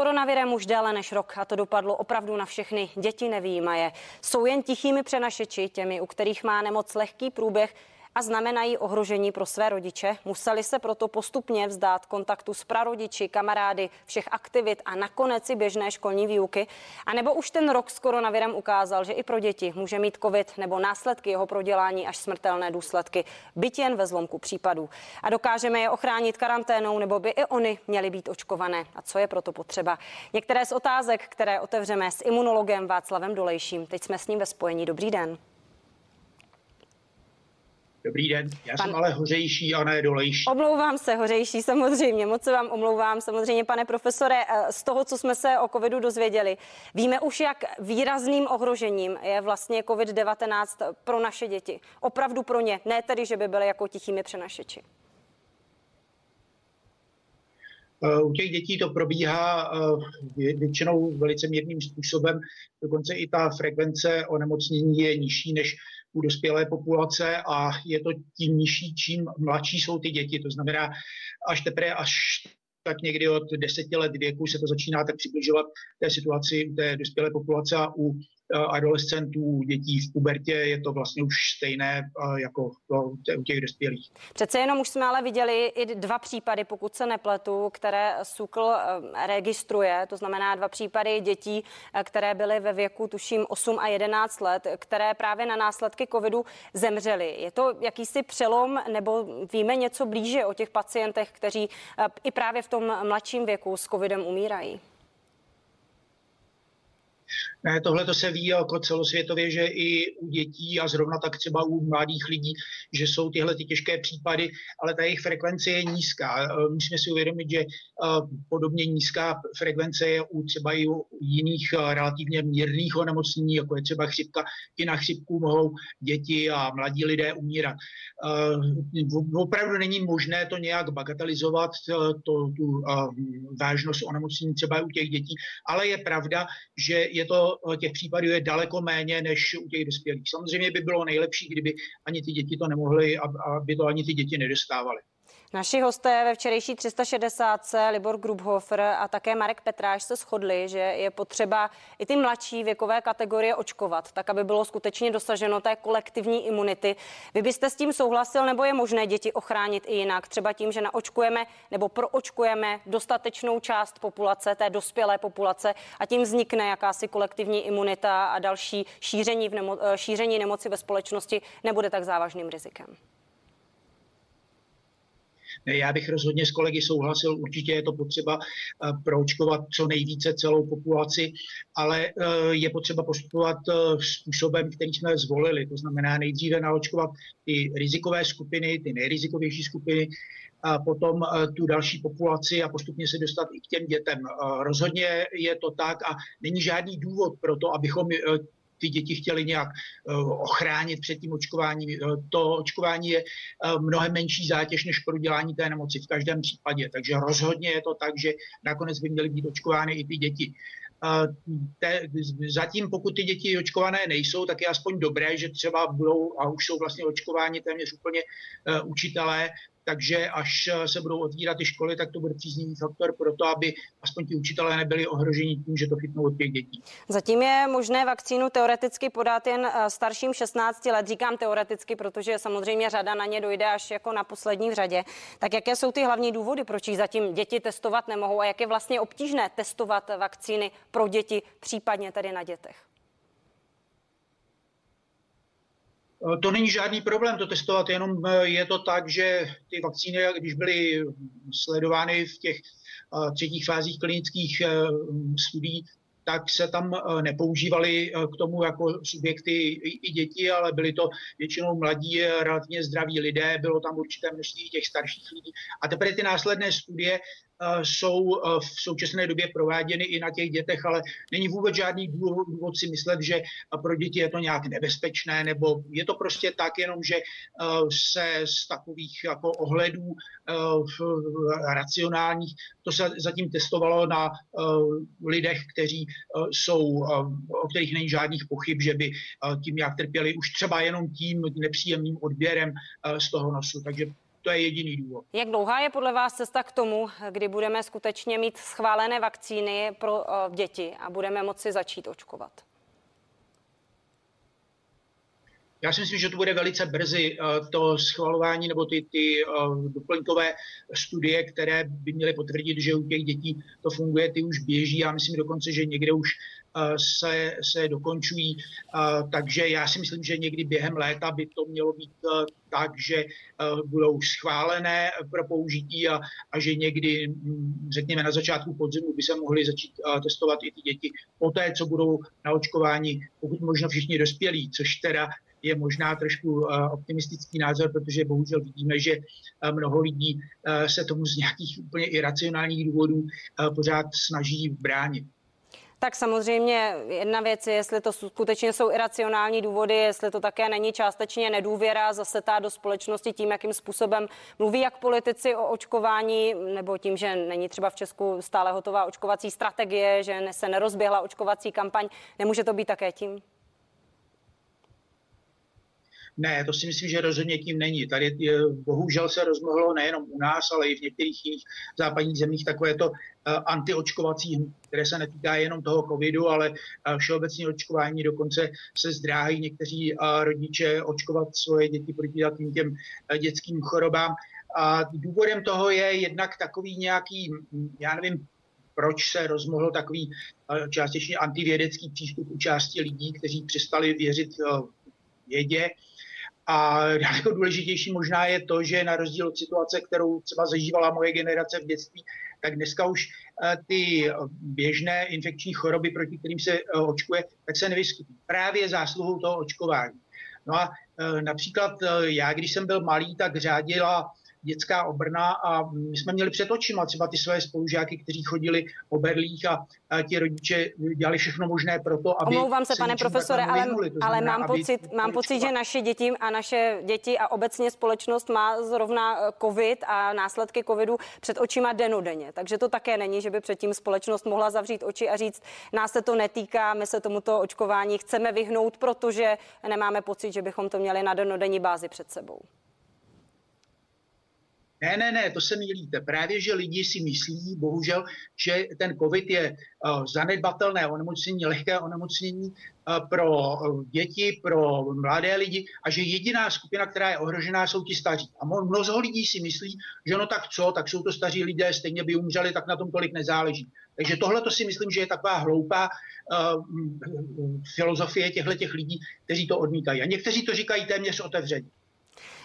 koronavirem už déle než rok a to dopadlo opravdu na všechny. Děti nevýjímaje. Jsou jen tichými přenašeči, těmi, u kterých má nemoc lehký průběh a znamenají ohrožení pro své rodiče. Museli se proto postupně vzdát kontaktu s prarodiči, kamarády, všech aktivit a nakonec i běžné školní výuky. A nebo už ten rok s koronavirem ukázal, že i pro děti může mít covid nebo následky jeho prodělání až smrtelné důsledky, byť jen ve zlomku případů. A dokážeme je ochránit karanténou, nebo by i oni měli být očkované. A co je proto potřeba? Některé z otázek, které otevřeme s imunologem Václavem Dolejším. Teď jsme s ním ve spojení. Dobrý den. Dobrý den, já Pan... jsem ale hořejší a ne dolejší. Omlouvám se, hořejší samozřejmě, moc se vám omlouvám. Samozřejmě, pane profesore, eh, z toho, co jsme se o covidu dozvěděli, víme už, jak výrazným ohrožením je vlastně covid-19 pro naše děti. Opravdu pro ně, ne tedy, že by byly jako tichými přenašeči. Eh, u těch dětí to probíhá eh, většinou velice mírným způsobem, dokonce i ta frekvence onemocnění je nižší než u dospělé populace a je to tím nižší, čím mladší jsou ty děti. To znamená, až teprve až tak někdy od deseti let věku se to začíná tak přibližovat té situaci u té dospělé populace a u adolescentů, dětí v pubertě je to vlastně už stejné eh, jako u těch dospělých. Přece jenom už jsme ale viděli i dva případy, pokud se nepletu, které SUKL eh, registruje, to znamená dva případy dětí, které byly ve věku tuším 8 a 11 let, které právě na následky covidu zemřely. Je to jakýsi přelom nebo víme něco blíže o těch pacientech, kteří i právě v tom mladším věku s covidem umírají? Tohle to se ví jako celosvětově, že i u dětí a zrovna tak třeba u mladých lidí, že jsou tyhle ty těžké případy, ale ta jejich frekvence je nízká. E, musíme si uvědomit, že e, podobně nízká frekvence je u třeba i u jiných e, relativně mírných onemocnění, jako je třeba chřipka. I na chřipku mohou děti a mladí lidé umírat. Opravdu není možné to nějak bagatelizovat, to, tu vážnost onemocnění třeba i u těch dětí, ale je pravda, že je to Eh, těch případů je daleko méně než u těch dospělých. Samozřejmě by bylo nejlepší, kdyby ani ty děti to nemohly, aby to ani ty děti nedostávaly. Naši hosté ve včerejší 360 Libor Grubhofer a také Marek Petráš se shodli, že je potřeba i ty mladší věkové kategorie očkovat, tak aby bylo skutečně dosaženo té kolektivní imunity. Vy byste s tím souhlasil, nebo je možné děti ochránit i jinak, třeba tím, že naočkujeme nebo proočkujeme dostatečnou část populace, té dospělé populace a tím vznikne jakási kolektivní imunita a další šíření, v nemo- šíření nemoci ve společnosti nebude tak závažným rizikem. Já bych rozhodně s kolegy souhlasil, určitě je to potřeba eh, proočkovat co nejvíce celou populaci, ale eh, je potřeba postupovat eh, způsobem, který jsme zvolili. To znamená nejdříve naočkovat ty rizikové skupiny, ty nejrizikovější skupiny, a potom tu další populaci a postupně se dostat i k těm dětem. Rozhodně je to tak a není žádný důvod pro to, abychom ty děti chtěli nějak eh, ochránit před tím očkováním. Eh, to očkování je eh, mnohem menší zátěž než prodělání té nemoci v každém případě. Takže rozhodně je to tak, že nakonec by měly být očkovány i ty děti. Te, zatím, pokud ty děti očkované nejsou, tak je aspoň dobré, že třeba budou a už jsou vlastně očkováni téměř úplně uh, učitelé, takže až eh, se budou otvírat ty školy, tak to bude příznivý faktor pro to, aby aspoň ti učitelé nebyli ohroženi tím, že to chytnou od těch dětí. Zatím je možné vakcínu teoreticky podat jen eh, starším 16 let. Říkám teoreticky, protože samozřejmě řada na ně dojde až jako na poslední v řadě. Tak jaké jsou ty hlavní důvody, proč jich zatím děti testovat nemohou a jak je vlastně obtížné testovat vakcíny pro děti, případně tedy na dětech? To není žádný problém to testovat, jenom eh, je to tak, že ty vakcíny, když byly sledovány v těch eh, třetích fázích klinických studií, tak se tam nepoužívaly k tomu jako subjekty i děti, ale byly to většinou mladí, relativně zdraví lidé, bylo tam určité množství těch starších lidí. A teprve ty následné studie Eh, jsou v současné době prováděny i na těch dětech, ale není vůbec žádný důvod si myslet, že pro děti je to nějak nebezpečné, nebo je to prostě tak jenom, že se z takových jako ohledů racionálních, to se zatím testovalo na lidech, kteří jsou, o kterých není žádných pochyb, že by tím nějak trpěli už třeba jenom tím nepříjemným odběrem z toho nosu. Takže to je jediný důvod. Jak dlouhá je podle vás cesta k tomu, kdy budeme skutečně mít schválené vakcíny pro děti a budeme moci začít očkovat? Já si myslím, že to bude velice brzy eh, to schvalování nebo ty, ty eh, doplňkové studie, které by měly potvrdit, že u těch dětí to funguje, ty už běží. Já myslím dokonce, že někde už eh, se, se dokončují. Takže já si myslím, že někdy během léta by to mělo být tak, že budou schválené pro použití a, a že někdy, řekněme, na začátku podzimu by se mohly začít testovat i ty děti poté, co budou na očkování, pokud možno všichni dospělí, což teda je možná trošku optimistický názor, protože bohužel vidíme, že mnoho lidí se tomu z nějakých úplně iracionálních důvodů pořád snaží bránit. Tak samozřejmě jedna věc je, jestli to skutečně jsou iracionální důvody, jestli to také není částečně nedůvěra zasetá do společnosti tím, jakým způsobem mluví jak politici o očkování, nebo tím, že není třeba v Česku stále hotová očkovací strategie, že se nerozběhla očkovací kampaň. Nemůže to být také tím? Ne, to si myslím, že rozhodně tím není. Tady je, bohužel se rozmohlo nejenom u nás, ale i v některých jiných západních zemích takové to uh, antiočkovací, které se netýká jenom toho covidu, ale uh, všeobecně očkování. Dokonce se zdráhají někteří rodiče očkovat svoje děti proti takovým těm dětským chorobám. A důvodem toho je jednak takový nějaký, já nevím, proč se rozmohl takový částečně antivědecký přístup u části lidí, kteří přestali věřit vědě a daleko důležitější možná je to, že na rozdíl od situace, kterou třeba zažívala moje generace v dětství, tak dneska už eh, ty běžné infekční choroby, proti kterým se eh, očkuje, tak se nevyskytují. Právě zásluhou toho očkování. No a eh, například já, když jsem byl malý, tak řádila dětská obrna a my jsme měli před očima třeba ty své spolužáky, kteří chodili po berlích a, a ti rodiče dělali všechno možné pro to, aby... Omlouvám se, pane profesore, ale, znamená, ale mám, pocit, mám pocit, že naše děti a naše děti a obecně společnost má zrovna eh, covid a následky covidu před očima denodenně. Takže to také není, že by předtím společnost mohla zavřít oči a říct, nás se to netýká, my se tomuto očkování chceme vyhnout, protože nemáme pocit, že bychom to měli na denodenní bázi před sebou. Ne, ne, ne, to se milíte. Právě, že lidi si myslí, bohužel, že ten COVID je uh, zanedbatelné onemocnění, lehké onemocnění uh, pro uh, děti, pro mladé lidi a že jediná skupina, která je ohrožená, jsou ti staří. A mnoho lidí si myslí, že no tak co, tak jsou to staří lidé, stejně by umřeli, tak na tom tolik nezáleží. Takže tohle to si myslím, že je taková hloupá uh, filozofie těchto těch lidí, kteří to odmítají. A někteří to říkají téměř otevřeně.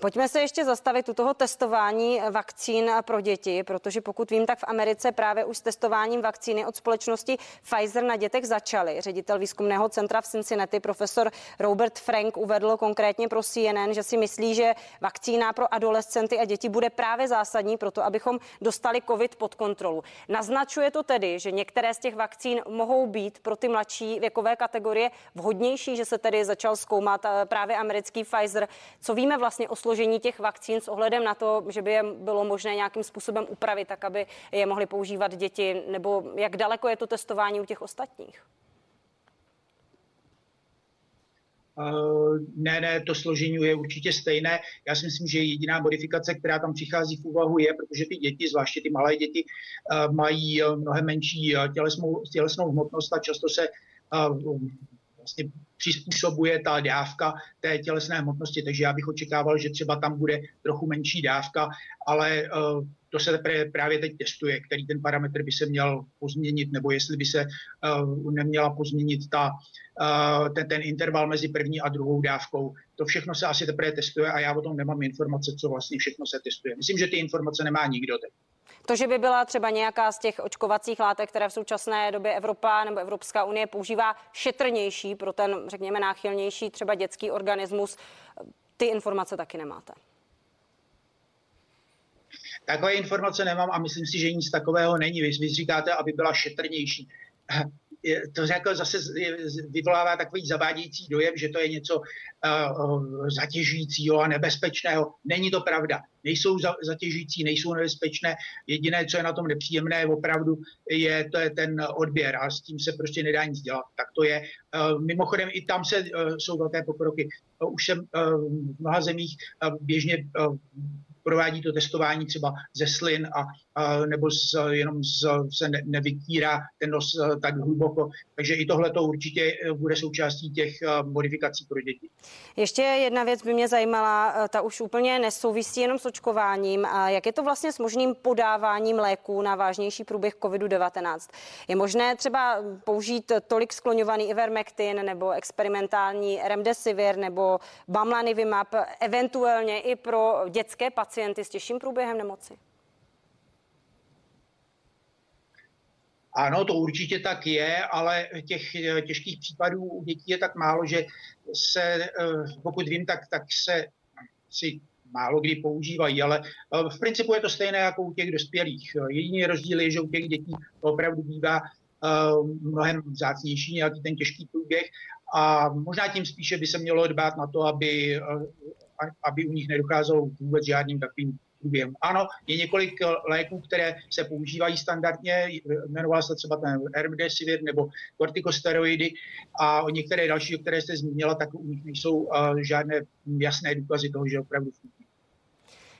Pojďme se ještě zastavit u toho testování vakcín pro děti, protože pokud vím, tak v Americe právě už s testováním vakcíny od společnosti Pfizer na dětech začaly. Ředitel výzkumného centra v Cincinnati, profesor Robert Frank, uvedl konkrétně pro CNN, že si myslí, že vakcína pro adolescenty a děti bude právě zásadní pro to, abychom dostali COVID pod kontrolu. Naznačuje to tedy, že některé z těch vakcín mohou být pro ty mladší věkové kategorie vhodnější, že se tedy začal zkoumat eh, právě americký Pfizer. Co víme vlastně o složení těch vakcín s ohledem na to, že by je bylo možné nějakým způsobem upravit, tak aby je mohly používat děti, nebo jak daleko je to testování u těch ostatních? Uh, ne, ne, to složení je určitě stejné. Já si myslím, že jediná modifikace, která tam přichází v úvahu, je, protože ty děti, zvláště ty malé děti, uh, mají uh, mnohem menší tělesnou, tělesnou hmotnost a často se vlastně přizpůsobuje ta dávka té tělesné hmotnosti, takže já bych očekával, že třeba tam bude trochu menší dávka, ale uh, to se právě teď testuje, který ten parametr by se měl pozměnit, nebo jestli by se uh, neměla pozměnit ta, uh, ten, ten interval mezi první a druhou dávkou. To všechno se asi teprve testuje a já o tom nemám informace, co vlastně všechno se testuje. Myslím, že ty informace nemá nikdo teď. To, že by byla třeba nějaká z těch očkovacích látek, které v současné době Evropa nebo Evropská unie používá, šetrnější pro ten, řekněme, náchylnější třeba dětský organismus, ty informace taky nemáte. Takové informace nemám a myslím si, že nic takového není. Vy, vy říkáte, aby byla šetrnější to jako zase vyvolává takový zavádějící dojem, že to je něco uh, zatěžujícího a nebezpečného. Není to pravda. Nejsou za, zatěžující, nejsou nebezpečné. Jediné, co je na tom nepříjemné, opravdu je, to je ten odběr a s tím se prostě nedá nic dělat. Tak to je. Uh, mimochodem i tam se uh, jsou velké pokroky. Už jsem v mnoha zemích běžně provádí to testování třeba ze slin a, a nebo z, jenom z, se ne, nevykýrá ten nos tak hluboko. Takže i tohle to určitě bude součástí těch modifikací pro děti. Ještě jedna věc by mě zajímala, ta už úplně nesouvisí jenom s očkováním. A jak je to vlastně s možným podáváním léků na vážnější průběh COVID-19? Je možné třeba použít tolik skloňovaný Ivermectin nebo experimentální remdesivir nebo bamlanivimab, eventuálně i pro dětské pacienty s těžším průběhem nemoci? Ano, to určitě tak je, ale těch těžkých případů u dětí je tak málo, že se, eh, pokud vím, tak, tak se si málo kdy používají, ale eh, v principu je to stejné jako u těch dospělých. Jediný rozdíl je, že u těch dětí to opravdu bývá eh, mnohem vzácnější nějaký ten těžký průběh a možná tím spíše by se mělo dbát na to, aby, aby u nich nedocházelo vůbec žádným takovým průběhu. Ano, je několik eh, léků, které se používají standardně, jmenoval se třeba ten remdesivir nebo kortikosteroidy a některé další, které jste zmínila, tak u nich nejsou eh, žádné jasné důkazy toho, že opravdu fungují.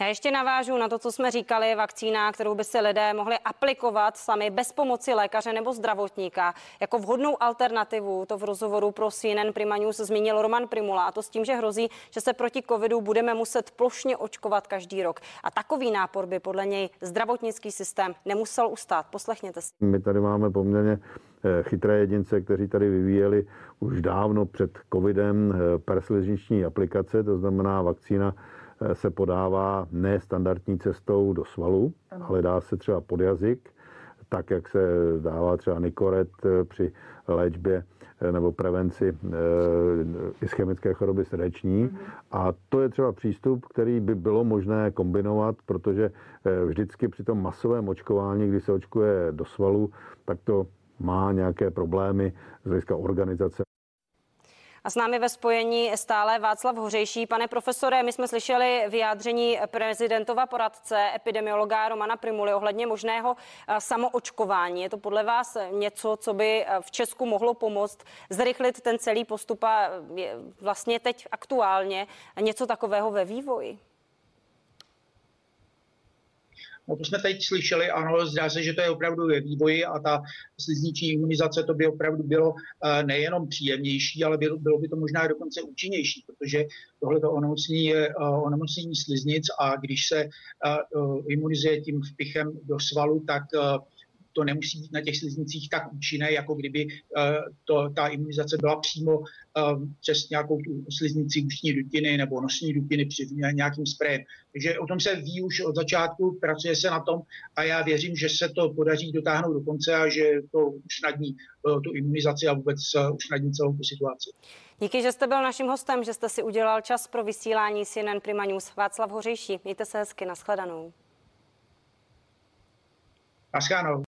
Já ještě navážu na to, co jsme říkali, vakcína, kterou by si lidé mohli aplikovat sami bez pomoci lékaře nebo zdravotníka. Jako vhodnou alternativu to v rozhovoru pro CNN Prima News zmínil Roman Primula a to s tím, že hrozí, že se proti covidu budeme muset plošně očkovat každý rok. A takový nápor by podle něj zdravotnický systém nemusel ustát. Poslechněte si. My tady máme poměrně eh, chytré jedince, kteří tady vyvíjeli už dávno před covidem eh, persiližniční aplikace, to znamená vakcína se podává ne standardní cestou do svalu, ano. ale dá se třeba pod jazyk, tak jak se dává třeba nikoret eh, při léčbě eh, nebo prevenci eh, ischemické choroby srdeční. Mm-hmm. A to je třeba přístup, který by bylo možné kombinovat, protože vždycky při tom masovém očkování, kdy se očkuje do svalu, tak to má nějaké problémy z hlediska organizace. A s námi ve spojení stále Václav Hořejší. Pane profesore, my jsme slyšeli vyjádření prezidentova poradce, epidemiologa Romana Primuly ohledně možného eh, samoočkování. Je to podle vás něco, co by eh, v Česku mohlo pomoct zrychlit ten celý postup a vlastně teď aktuálně něco takového ve vývoji? No to jsme teď slyšeli, ano, zdá se, že to je opravdu ve vývoji a ta slizniční imunizace to by opravdu bylo eh, nejenom příjemnější, ale bylo, bylo by to možná dokonce účinnější, protože tohleto onemocnění je eh, onemocnění sliznic a když se eh, imunizuje tím vpichem do svalu, tak to nemusí být na těch sliznicích tak účinné, jako kdyby eh, to, ta imunizace byla přímo eh, přes nějakou tu sliznici ústní dutiny nebo nosní dutiny při nějakým sprejem. Takže o tom se ví už od začátku, pracuje se na tom a já věřím, že se to podaří dotáhnout do konce a že to usnadní eh, tu imunizaci a vůbec usnadní celou tu situaci. Díky, že jste byl naším hostem, že jste si udělal čas pro vysílání CNN Prima News. Václav Hořejší, mějte se hezky, nashledanou. Naschledanou.